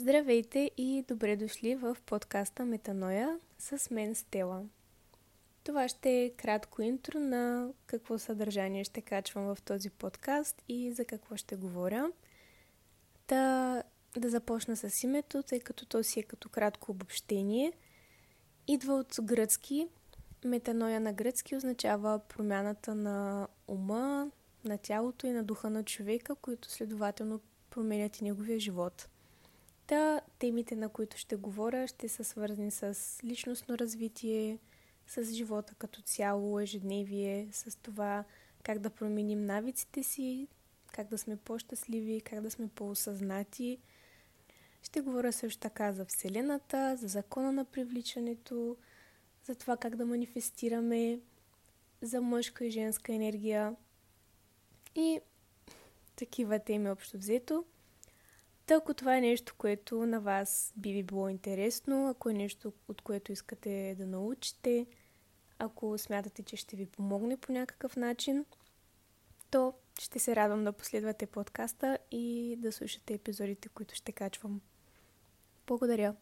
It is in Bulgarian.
Здравейте и добре дошли в подкаста Метаноя с мен Стела. Това ще е кратко интро на какво съдържание ще качвам в този подкаст и за какво ще говоря. Та да започна с името, тъй като то си е като кратко обобщение. Идва от гръцки. Метаноя на гръцки означава промяната на ума, на тялото и на духа на човека, които следователно променят и неговия живот – Та темите, на които ще говоря, ще са свързани с личностно развитие, с живота като цяло, ежедневие, с това как да променим навиците си, как да сме по-щастливи, как да сме по-осъзнати. Ще говоря също така за Вселената, за закона на привличането, за това как да манифестираме, за мъжка и женска енергия и такива теми общо взето. Та, ако това е нещо, което на вас би ви било интересно, ако е нещо, от което искате да научите, ако смятате, че ще ви помогне по някакъв начин, то ще се радвам да последвате подкаста и да слушате епизодите, които ще качвам. Благодаря!